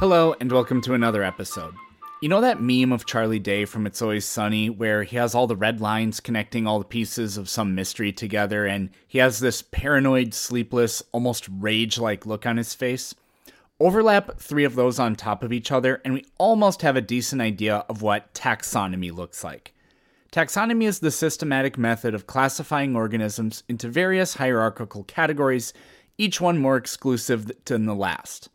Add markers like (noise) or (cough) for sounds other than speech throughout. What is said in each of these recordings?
Hello, and welcome to another episode. You know that meme of Charlie Day from It's Always Sunny where he has all the red lines connecting all the pieces of some mystery together and he has this paranoid, sleepless, almost rage like look on his face? Overlap three of those on top of each other, and we almost have a decent idea of what taxonomy looks like. Taxonomy is the systematic method of classifying organisms into various hierarchical categories, each one more exclusive than the last.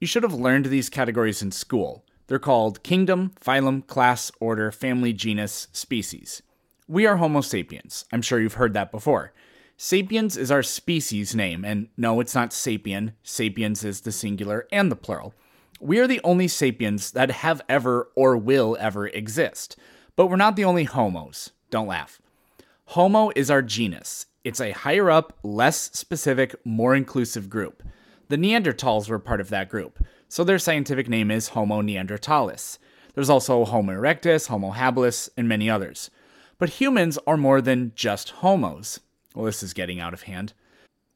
You should have learned these categories in school. They're called kingdom, phylum, class, order, family, genus, species. We are Homo sapiens. I'm sure you've heard that before. Sapiens is our species name, and no, it's not sapien. Sapiens is the singular and the plural. We are the only sapiens that have ever or will ever exist. But we're not the only homos. Don't laugh. Homo is our genus. It's a higher up, less specific, more inclusive group. The Neanderthals were part of that group, so their scientific name is Homo neanderthalis. There's also Homo erectus, Homo habilis, and many others. But humans are more than just homos. Well, this is getting out of hand.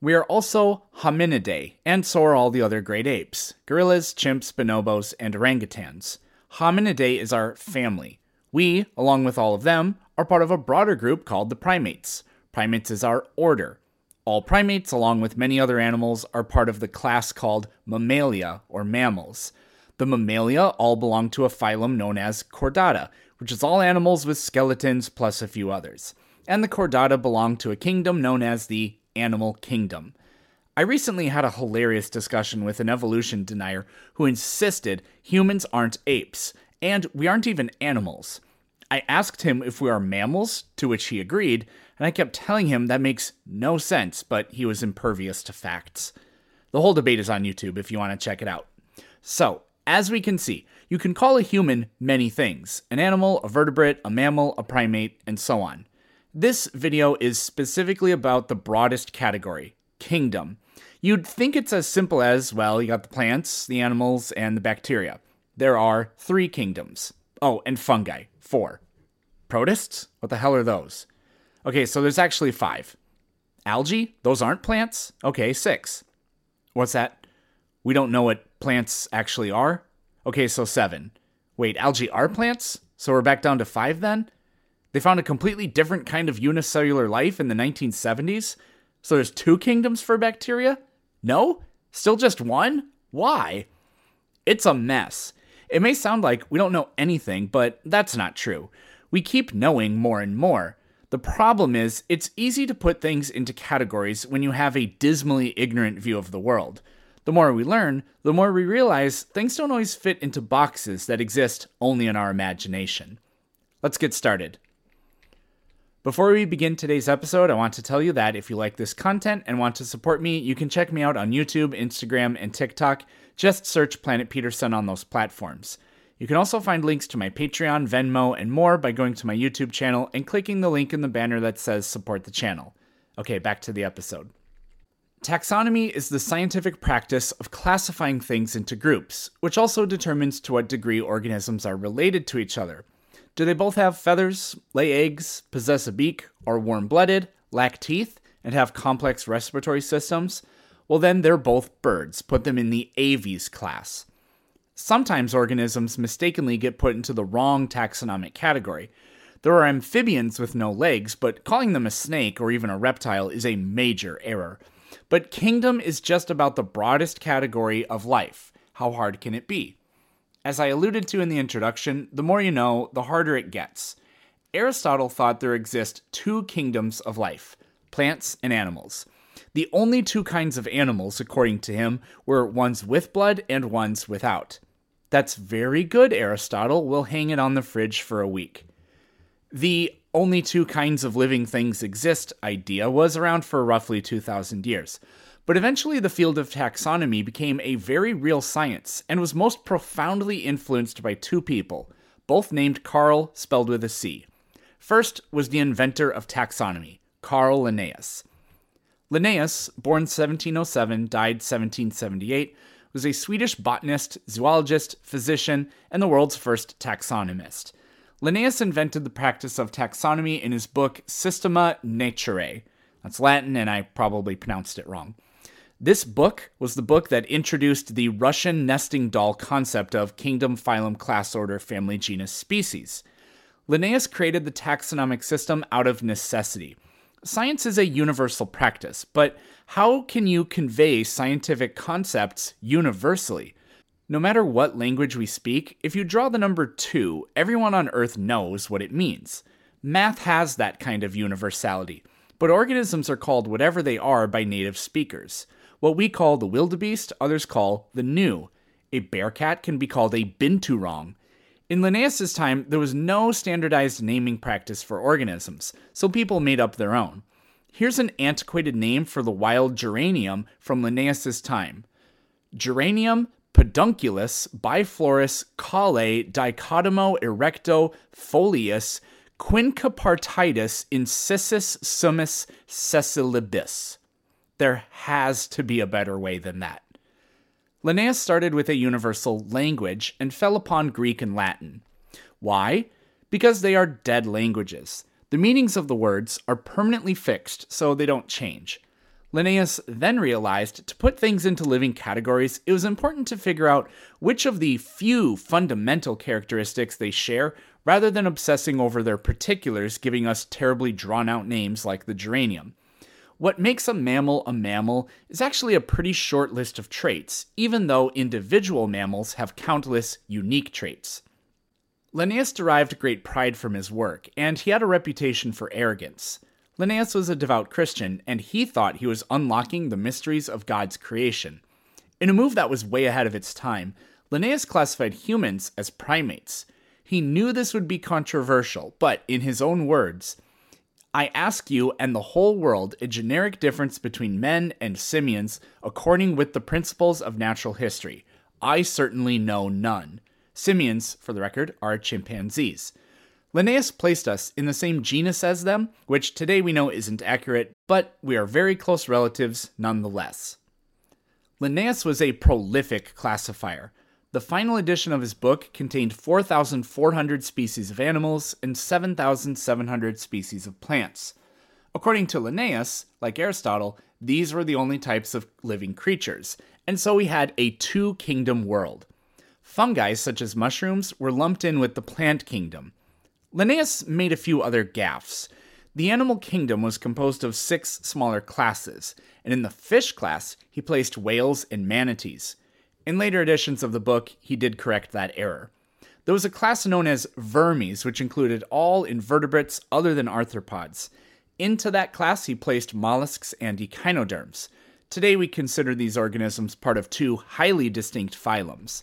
We are also hominidae, and so are all the other great apes gorillas, chimps, bonobos, and orangutans. Hominidae is our family. We, along with all of them, are part of a broader group called the primates. Primates is our order. All primates, along with many other animals, are part of the class called Mammalia, or mammals. The Mammalia all belong to a phylum known as Chordata, which is all animals with skeletons plus a few others. And the Chordata belong to a kingdom known as the Animal Kingdom. I recently had a hilarious discussion with an evolution denier who insisted humans aren't apes, and we aren't even animals. I asked him if we are mammals, to which he agreed, and I kept telling him that makes no sense, but he was impervious to facts. The whole debate is on YouTube if you want to check it out. So, as we can see, you can call a human many things an animal, a vertebrate, a mammal, a primate, and so on. This video is specifically about the broadest category kingdom. You'd think it's as simple as well, you got the plants, the animals, and the bacteria. There are three kingdoms. Oh, and fungi, four. Protists? What the hell are those? Okay, so there's actually five. Algae? Those aren't plants? Okay, six. What's that? We don't know what plants actually are? Okay, so seven. Wait, algae are plants? So we're back down to five then? They found a completely different kind of unicellular life in the 1970s? So there's two kingdoms for bacteria? No? Still just one? Why? It's a mess. It may sound like we don't know anything, but that's not true. We keep knowing more and more. The problem is, it's easy to put things into categories when you have a dismally ignorant view of the world. The more we learn, the more we realize things don't always fit into boxes that exist only in our imagination. Let's get started. Before we begin today's episode, I want to tell you that if you like this content and want to support me, you can check me out on YouTube, Instagram, and TikTok. Just search Planet Peterson on those platforms. You can also find links to my Patreon, Venmo, and more by going to my YouTube channel and clicking the link in the banner that says support the channel. Okay, back to the episode. Taxonomy is the scientific practice of classifying things into groups, which also determines to what degree organisms are related to each other. Do they both have feathers, lay eggs, possess a beak, are warm blooded, lack teeth, and have complex respiratory systems? well, then they're both birds. Put them in the Aves class. Sometimes organisms mistakenly get put into the wrong taxonomic category. There are amphibians with no legs, but calling them a snake or even a reptile is a major error. But kingdom is just about the broadest category of life. How hard can it be? As I alluded to in the introduction, the more you know, the harder it gets. Aristotle thought there exist two kingdoms of life plants and animals. The only two kinds of animals, according to him, were ones with blood and ones without. That's very good, Aristotle. We'll hang it on the fridge for a week. The only two kinds of living things exist idea was around for roughly 2,000 years. But eventually, the field of taxonomy became a very real science and was most profoundly influenced by two people, both named Carl, spelled with a C. First was the inventor of taxonomy, Carl Linnaeus. Linnaeus, born 1707, died 1778, was a Swedish botanist, zoologist, physician, and the world's first taxonomist. Linnaeus invented the practice of taxonomy in his book Systema Naturae. That's Latin, and I probably pronounced it wrong. This book was the book that introduced the Russian nesting doll concept of kingdom, phylum, class order, family, genus, species. Linnaeus created the taxonomic system out of necessity. Science is a universal practice, but how can you convey scientific concepts universally? No matter what language we speak, if you draw the number 2, everyone on Earth knows what it means. Math has that kind of universality, but organisms are called whatever they are by native speakers. What we call the wildebeest, others call the gnu. A bearcat can be called a binturong. In Linnaeus's time, there was no standardized naming practice for organisms, so people made up their own. Here's an antiquated name for the wild geranium from Linnaeus's time. Geranium pedunculus biflorus calle dichotomo erecto folius quinquepartidis incisus summus sessilibus. There has to be a better way than that. Linnaeus started with a universal language and fell upon Greek and Latin. Why? Because they are dead languages. The meanings of the words are permanently fixed, so they don't change. Linnaeus then realized to put things into living categories, it was important to figure out which of the few fundamental characteristics they share rather than obsessing over their particulars, giving us terribly drawn out names like the geranium. What makes a mammal a mammal is actually a pretty short list of traits, even though individual mammals have countless unique traits. Linnaeus derived great pride from his work, and he had a reputation for arrogance. Linnaeus was a devout Christian, and he thought he was unlocking the mysteries of God's creation. In a move that was way ahead of its time, Linnaeus classified humans as primates. He knew this would be controversial, but in his own words, I ask you and the whole world a generic difference between men and simians according with the principles of natural history. I certainly know none. Simians, for the record, are chimpanzees. Linnaeus placed us in the same genus as them, which today we know isn't accurate, but we are very close relatives nonetheless. Linnaeus was a prolific classifier. The final edition of his book contained 4,400 species of animals and 7,700 species of plants. According to Linnaeus, like Aristotle, these were the only types of living creatures, and so we had a two kingdom world. Fungi, such as mushrooms, were lumped in with the plant kingdom. Linnaeus made a few other gaffes. The animal kingdom was composed of six smaller classes, and in the fish class, he placed whales and manatees. In later editions of the book, he did correct that error. There was a class known as vermes, which included all invertebrates other than arthropods. Into that class, he placed mollusks and echinoderms. Today, we consider these organisms part of two highly distinct phylums.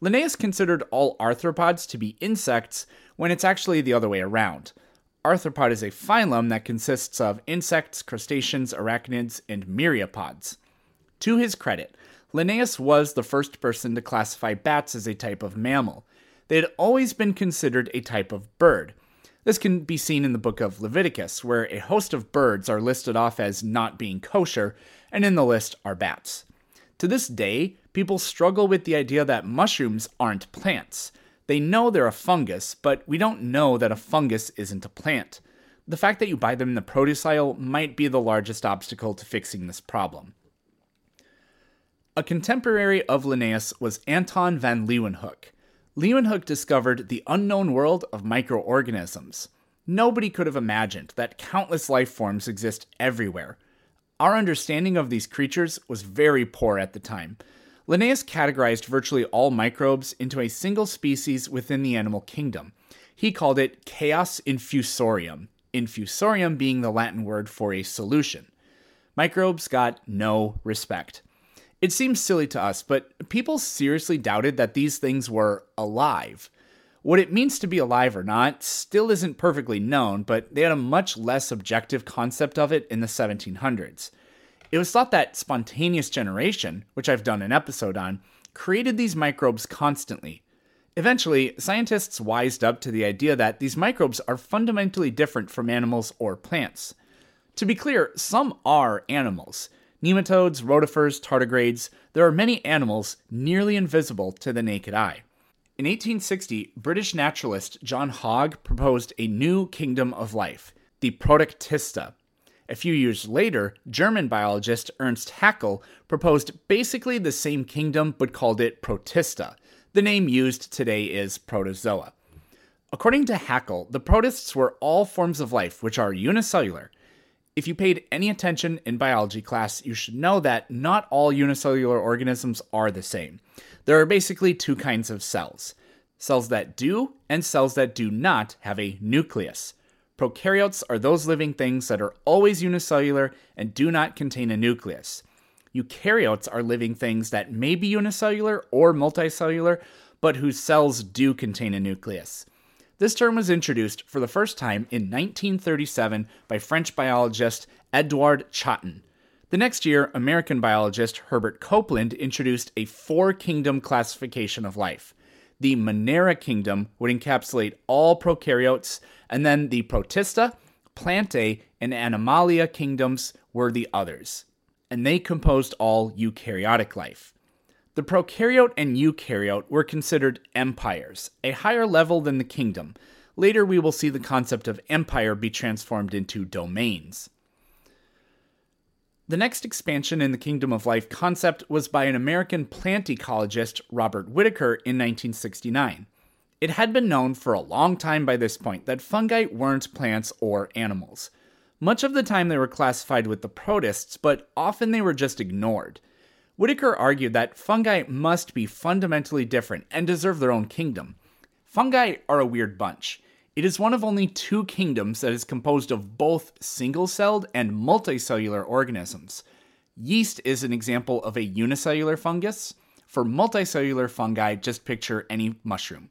Linnaeus considered all arthropods to be insects when it's actually the other way around. Arthropod is a phylum that consists of insects, crustaceans, arachnids, and myriapods. To his credit, Linnaeus was the first person to classify bats as a type of mammal. They had always been considered a type of bird. This can be seen in the book of Leviticus, where a host of birds are listed off as not being kosher, and in the list are bats. To this day, people struggle with the idea that mushrooms aren't plants. They know they're a fungus, but we don't know that a fungus isn't a plant. The fact that you buy them in the produce aisle might be the largest obstacle to fixing this problem. A contemporary of Linnaeus was Anton van Leeuwenhoek. Leeuwenhoek discovered the unknown world of microorganisms. Nobody could have imagined that countless life forms exist everywhere. Our understanding of these creatures was very poor at the time, Linnaeus categorized virtually all microbes into a single species within the animal kingdom. He called it chaos infusorium, infusorium being the Latin word for a solution. Microbes got no respect. It seems silly to us, but people seriously doubted that these things were alive. What it means to be alive or not still isn't perfectly known, but they had a much less objective concept of it in the 1700s. It was thought that spontaneous generation, which I've done an episode on, created these microbes constantly. Eventually, scientists wised up to the idea that these microbes are fundamentally different from animals or plants. To be clear, some are animals. Nematodes, rotifers, tardigrades, there are many animals nearly invisible to the naked eye. In 1860, British naturalist John Hogg proposed a new kingdom of life, the Protoctista, A few years later, German biologist Ernst Haeckel proposed basically the same kingdom but called it Protista. The name used today is Protozoa. According to Haeckel, the protists were all forms of life which are unicellular. If you paid any attention in biology class, you should know that not all unicellular organisms are the same. There are basically two kinds of cells cells that do and cells that do not have a nucleus. Prokaryotes are those living things that are always unicellular and do not contain a nucleus. Eukaryotes are living things that may be unicellular or multicellular, but whose cells do contain a nucleus. This term was introduced for the first time in 1937 by French biologist Edouard Chatton. The next year, American biologist Herbert Copeland introduced a four kingdom classification of life. The Monera kingdom would encapsulate all prokaryotes, and then the Protista, Plantae, and Animalia kingdoms were the others. And they composed all eukaryotic life. The prokaryote and eukaryote were considered empires, a higher level than the kingdom. Later, we will see the concept of empire be transformed into domains. The next expansion in the kingdom of life concept was by an American plant ecologist, Robert Whittaker, in 1969. It had been known for a long time by this point that fungi weren't plants or animals. Much of the time they were classified with the protists, but often they were just ignored. Whittaker argued that fungi must be fundamentally different and deserve their own kingdom. Fungi are a weird bunch. It is one of only two kingdoms that is composed of both single celled and multicellular organisms. Yeast is an example of a unicellular fungus. For multicellular fungi, just picture any mushroom.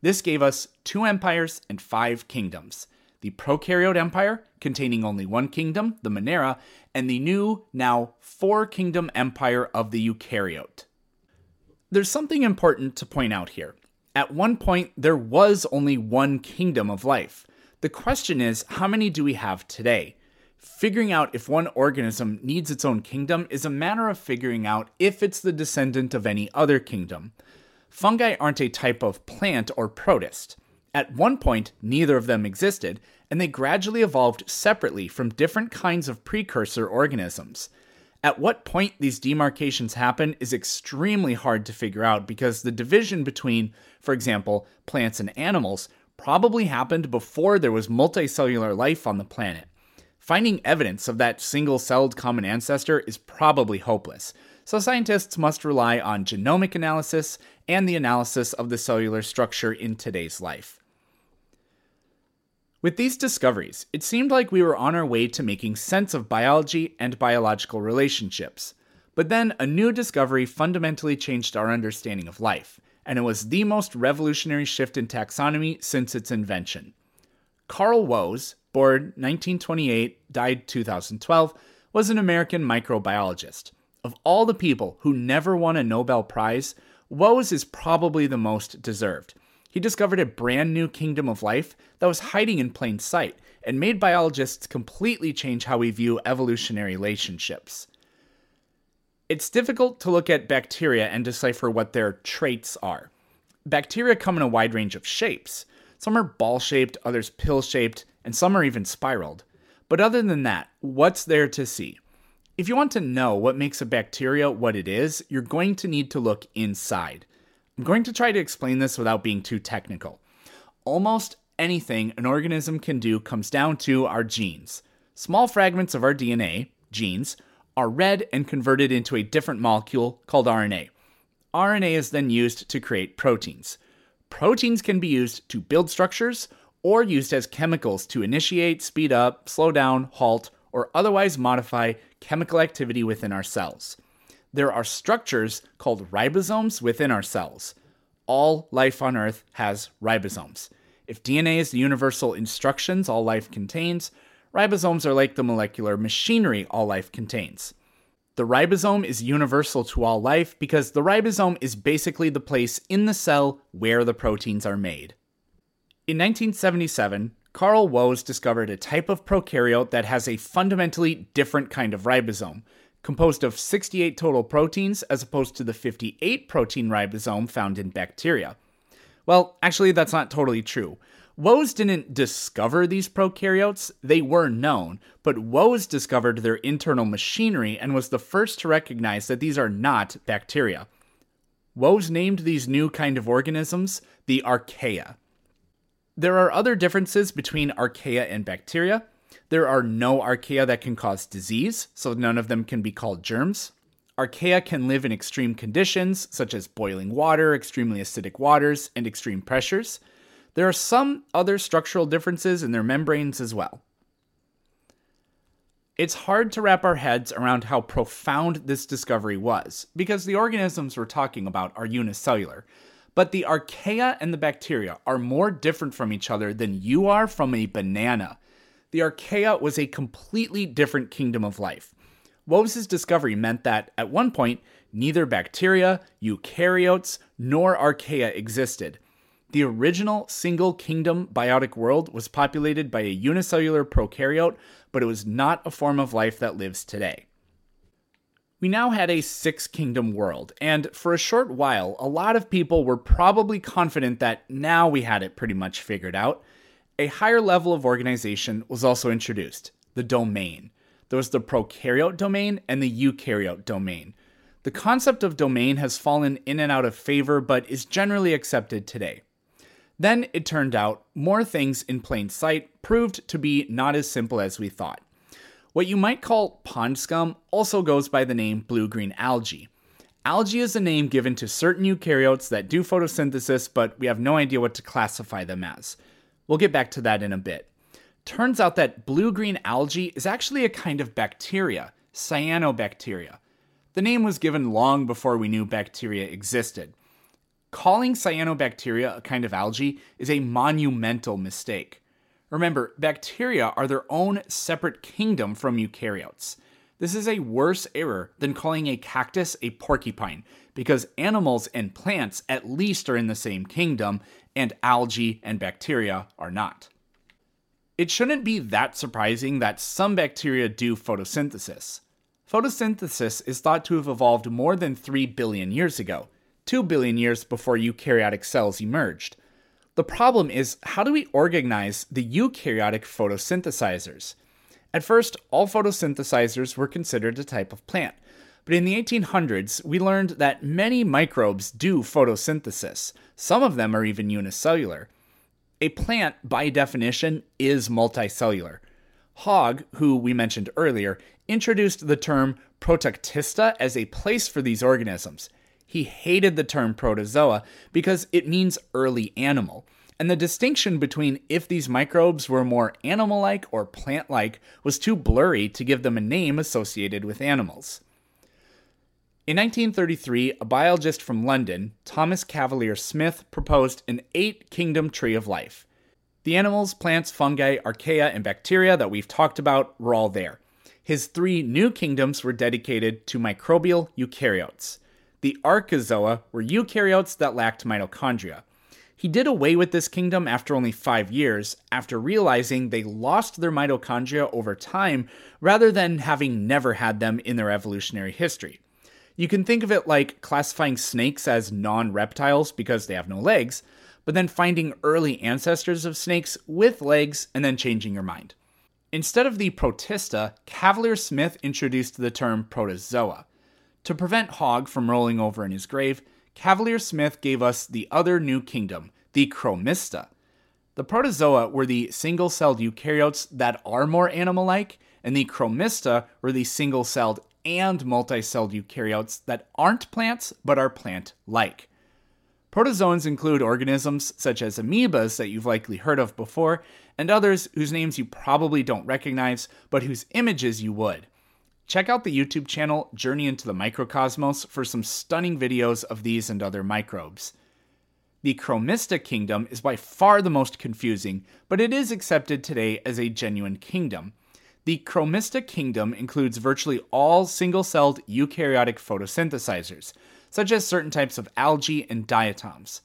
This gave us two empires and five kingdoms the prokaryote empire, containing only one kingdom, the Monera, and the new, now four kingdom empire of the eukaryote. There's something important to point out here. At one point, there was only one kingdom of life. The question is, how many do we have today? Figuring out if one organism needs its own kingdom is a matter of figuring out if it's the descendant of any other kingdom. Fungi aren't a type of plant or protist. At one point, neither of them existed, and they gradually evolved separately from different kinds of precursor organisms. At what point these demarcations happen is extremely hard to figure out because the division between, for example, plants and animals probably happened before there was multicellular life on the planet. Finding evidence of that single celled common ancestor is probably hopeless, so scientists must rely on genomic analysis and the analysis of the cellular structure in today's life. With these discoveries, it seemed like we were on our way to making sense of biology and biological relationships. But then a new discovery fundamentally changed our understanding of life, and it was the most revolutionary shift in taxonomy since its invention. Carl Woese, born 1928, died 2012, was an American microbiologist. Of all the people who never won a Nobel Prize, Woese is probably the most deserved. He discovered a brand new kingdom of life that was hiding in plain sight and made biologists completely change how we view evolutionary relationships. It's difficult to look at bacteria and decipher what their traits are. Bacteria come in a wide range of shapes. Some are ball shaped, others pill shaped, and some are even spiraled. But other than that, what's there to see? If you want to know what makes a bacteria what it is, you're going to need to look inside. I'm going to try to explain this without being too technical. Almost anything an organism can do comes down to our genes. Small fragments of our DNA, genes, are read and converted into a different molecule called RNA. RNA is then used to create proteins. Proteins can be used to build structures or used as chemicals to initiate, speed up, slow down, halt, or otherwise modify chemical activity within our cells there are structures called ribosomes within our cells. All life on Earth has ribosomes. If DNA is the universal instructions all life contains, ribosomes are like the molecular machinery all life contains. The ribosome is universal to all life because the ribosome is basically the place in the cell where the proteins are made. In 1977, Carl Woese discovered a type of prokaryote that has a fundamentally different kind of ribosome, composed of 68 total proteins as opposed to the 58 protein ribosome found in bacteria. Well, actually, that's not totally true. Woese didn't discover these prokaryotes, they were known, but Woese discovered their internal machinery and was the first to recognize that these are not bacteria. Woese named these new kind of organisms the archaea. There are other differences between archaea and bacteria. There are no archaea that can cause disease, so none of them can be called germs. Archaea can live in extreme conditions, such as boiling water, extremely acidic waters, and extreme pressures. There are some other structural differences in their membranes as well. It's hard to wrap our heads around how profound this discovery was, because the organisms we're talking about are unicellular. But the archaea and the bacteria are more different from each other than you are from a banana. The archaea was a completely different kingdom of life. Woese's discovery meant that, at one point, neither bacteria, eukaryotes, nor archaea existed. The original single kingdom biotic world was populated by a unicellular prokaryote, but it was not a form of life that lives today. We now had a six kingdom world, and for a short while, a lot of people were probably confident that now we had it pretty much figured out. A higher level of organization was also introduced the domain. There was the prokaryote domain and the eukaryote domain. The concept of domain has fallen in and out of favor, but is generally accepted today. Then it turned out more things in plain sight proved to be not as simple as we thought. What you might call pond scum also goes by the name blue green algae. Algae is a name given to certain eukaryotes that do photosynthesis, but we have no idea what to classify them as. We'll get back to that in a bit. Turns out that blue green algae is actually a kind of bacteria, cyanobacteria. The name was given long before we knew bacteria existed. Calling cyanobacteria a kind of algae is a monumental mistake. Remember, bacteria are their own separate kingdom from eukaryotes. This is a worse error than calling a cactus a porcupine, because animals and plants at least are in the same kingdom, and algae and bacteria are not. It shouldn't be that surprising that some bacteria do photosynthesis. Photosynthesis is thought to have evolved more than 3 billion years ago, 2 billion years before eukaryotic cells emerged. The problem is how do we organize the eukaryotic photosynthesizers? At first, all photosynthesizers were considered a type of plant, but in the 1800s, we learned that many microbes do photosynthesis. Some of them are even unicellular. A plant, by definition, is multicellular. Hogg, who we mentioned earlier, introduced the term Protoctista as a place for these organisms. He hated the term protozoa because it means early animal. And the distinction between if these microbes were more animal like or plant like was too blurry to give them a name associated with animals. In 1933, a biologist from London, Thomas Cavalier Smith, proposed an eight kingdom tree of life. The animals, plants, fungi, archaea, and bacteria that we've talked about were all there. His three new kingdoms were dedicated to microbial eukaryotes. The archozoa were eukaryotes that lacked mitochondria. He did away with this kingdom after only five years, after realizing they lost their mitochondria over time rather than having never had them in their evolutionary history. You can think of it like classifying snakes as non reptiles because they have no legs, but then finding early ancestors of snakes with legs and then changing your mind. Instead of the protista, Cavalier Smith introduced the term protozoa. To prevent Hogg from rolling over in his grave, Cavalier Smith gave us the other new kingdom, the Chromista. The protozoa were the single celled eukaryotes that are more animal like, and the Chromista were the single celled and multicelled eukaryotes that aren't plants but are plant like. Protozoans include organisms such as amoebas that you've likely heard of before, and others whose names you probably don't recognize, but whose images you would. Check out the YouTube channel Journey into the Microcosmos for some stunning videos of these and other microbes. The Chromista kingdom is by far the most confusing, but it is accepted today as a genuine kingdom. The Chromista kingdom includes virtually all single celled eukaryotic photosynthesizers, such as certain types of algae and diatoms.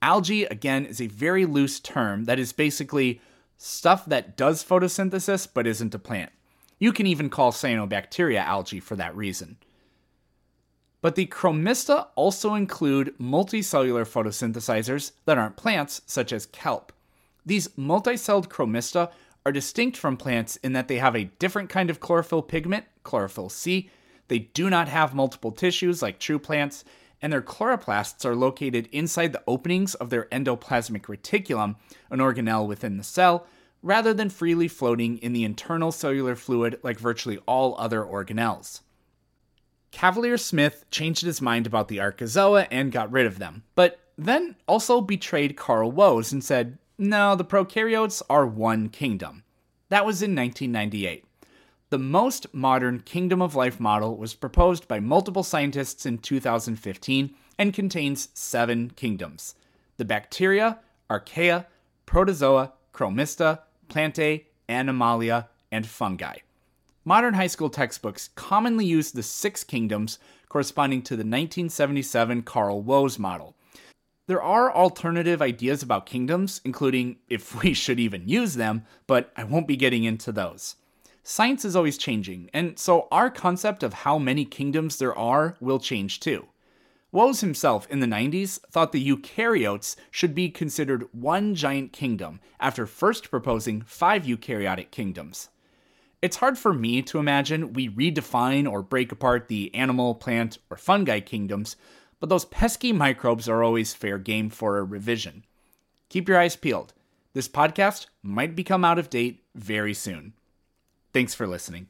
Algae, again, is a very loose term that is basically stuff that does photosynthesis but isn't a plant. You can even call cyanobacteria algae for that reason. But the Chromista also include multicellular photosynthesizers that aren't plants, such as kelp. These multicelled chromista are distinct from plants in that they have a different kind of chlorophyll pigment, chlorophyll C. They do not have multiple tissues like true plants, and their chloroplasts are located inside the openings of their endoplasmic reticulum, an organelle within the cell, rather than freely floating in the internal cellular fluid like virtually all other organelles. Cavalier Smith changed his mind about the Archozoa and got rid of them, but then also betrayed Carl Woese and said, no, the prokaryotes are one kingdom. That was in 1998. The most modern kingdom of life model was proposed by multiple scientists in 2015 and contains seven kingdoms the bacteria, archaea, protozoa, chromista, plantae, animalia, and fungi. Modern high school textbooks commonly use the six kingdoms corresponding to the 1977 Carl Woese model. There are alternative ideas about kingdoms, including if (laughs) we should even use them, but I won't be getting into those. Science is always changing, and so our concept of how many kingdoms there are will change too. Woese himself in the 90s thought the eukaryotes should be considered one giant kingdom after first proposing five eukaryotic kingdoms. It's hard for me to imagine we redefine or break apart the animal, plant, or fungi kingdoms, but those pesky microbes are always fair game for a revision. Keep your eyes peeled. This podcast might become out of date very soon. Thanks for listening.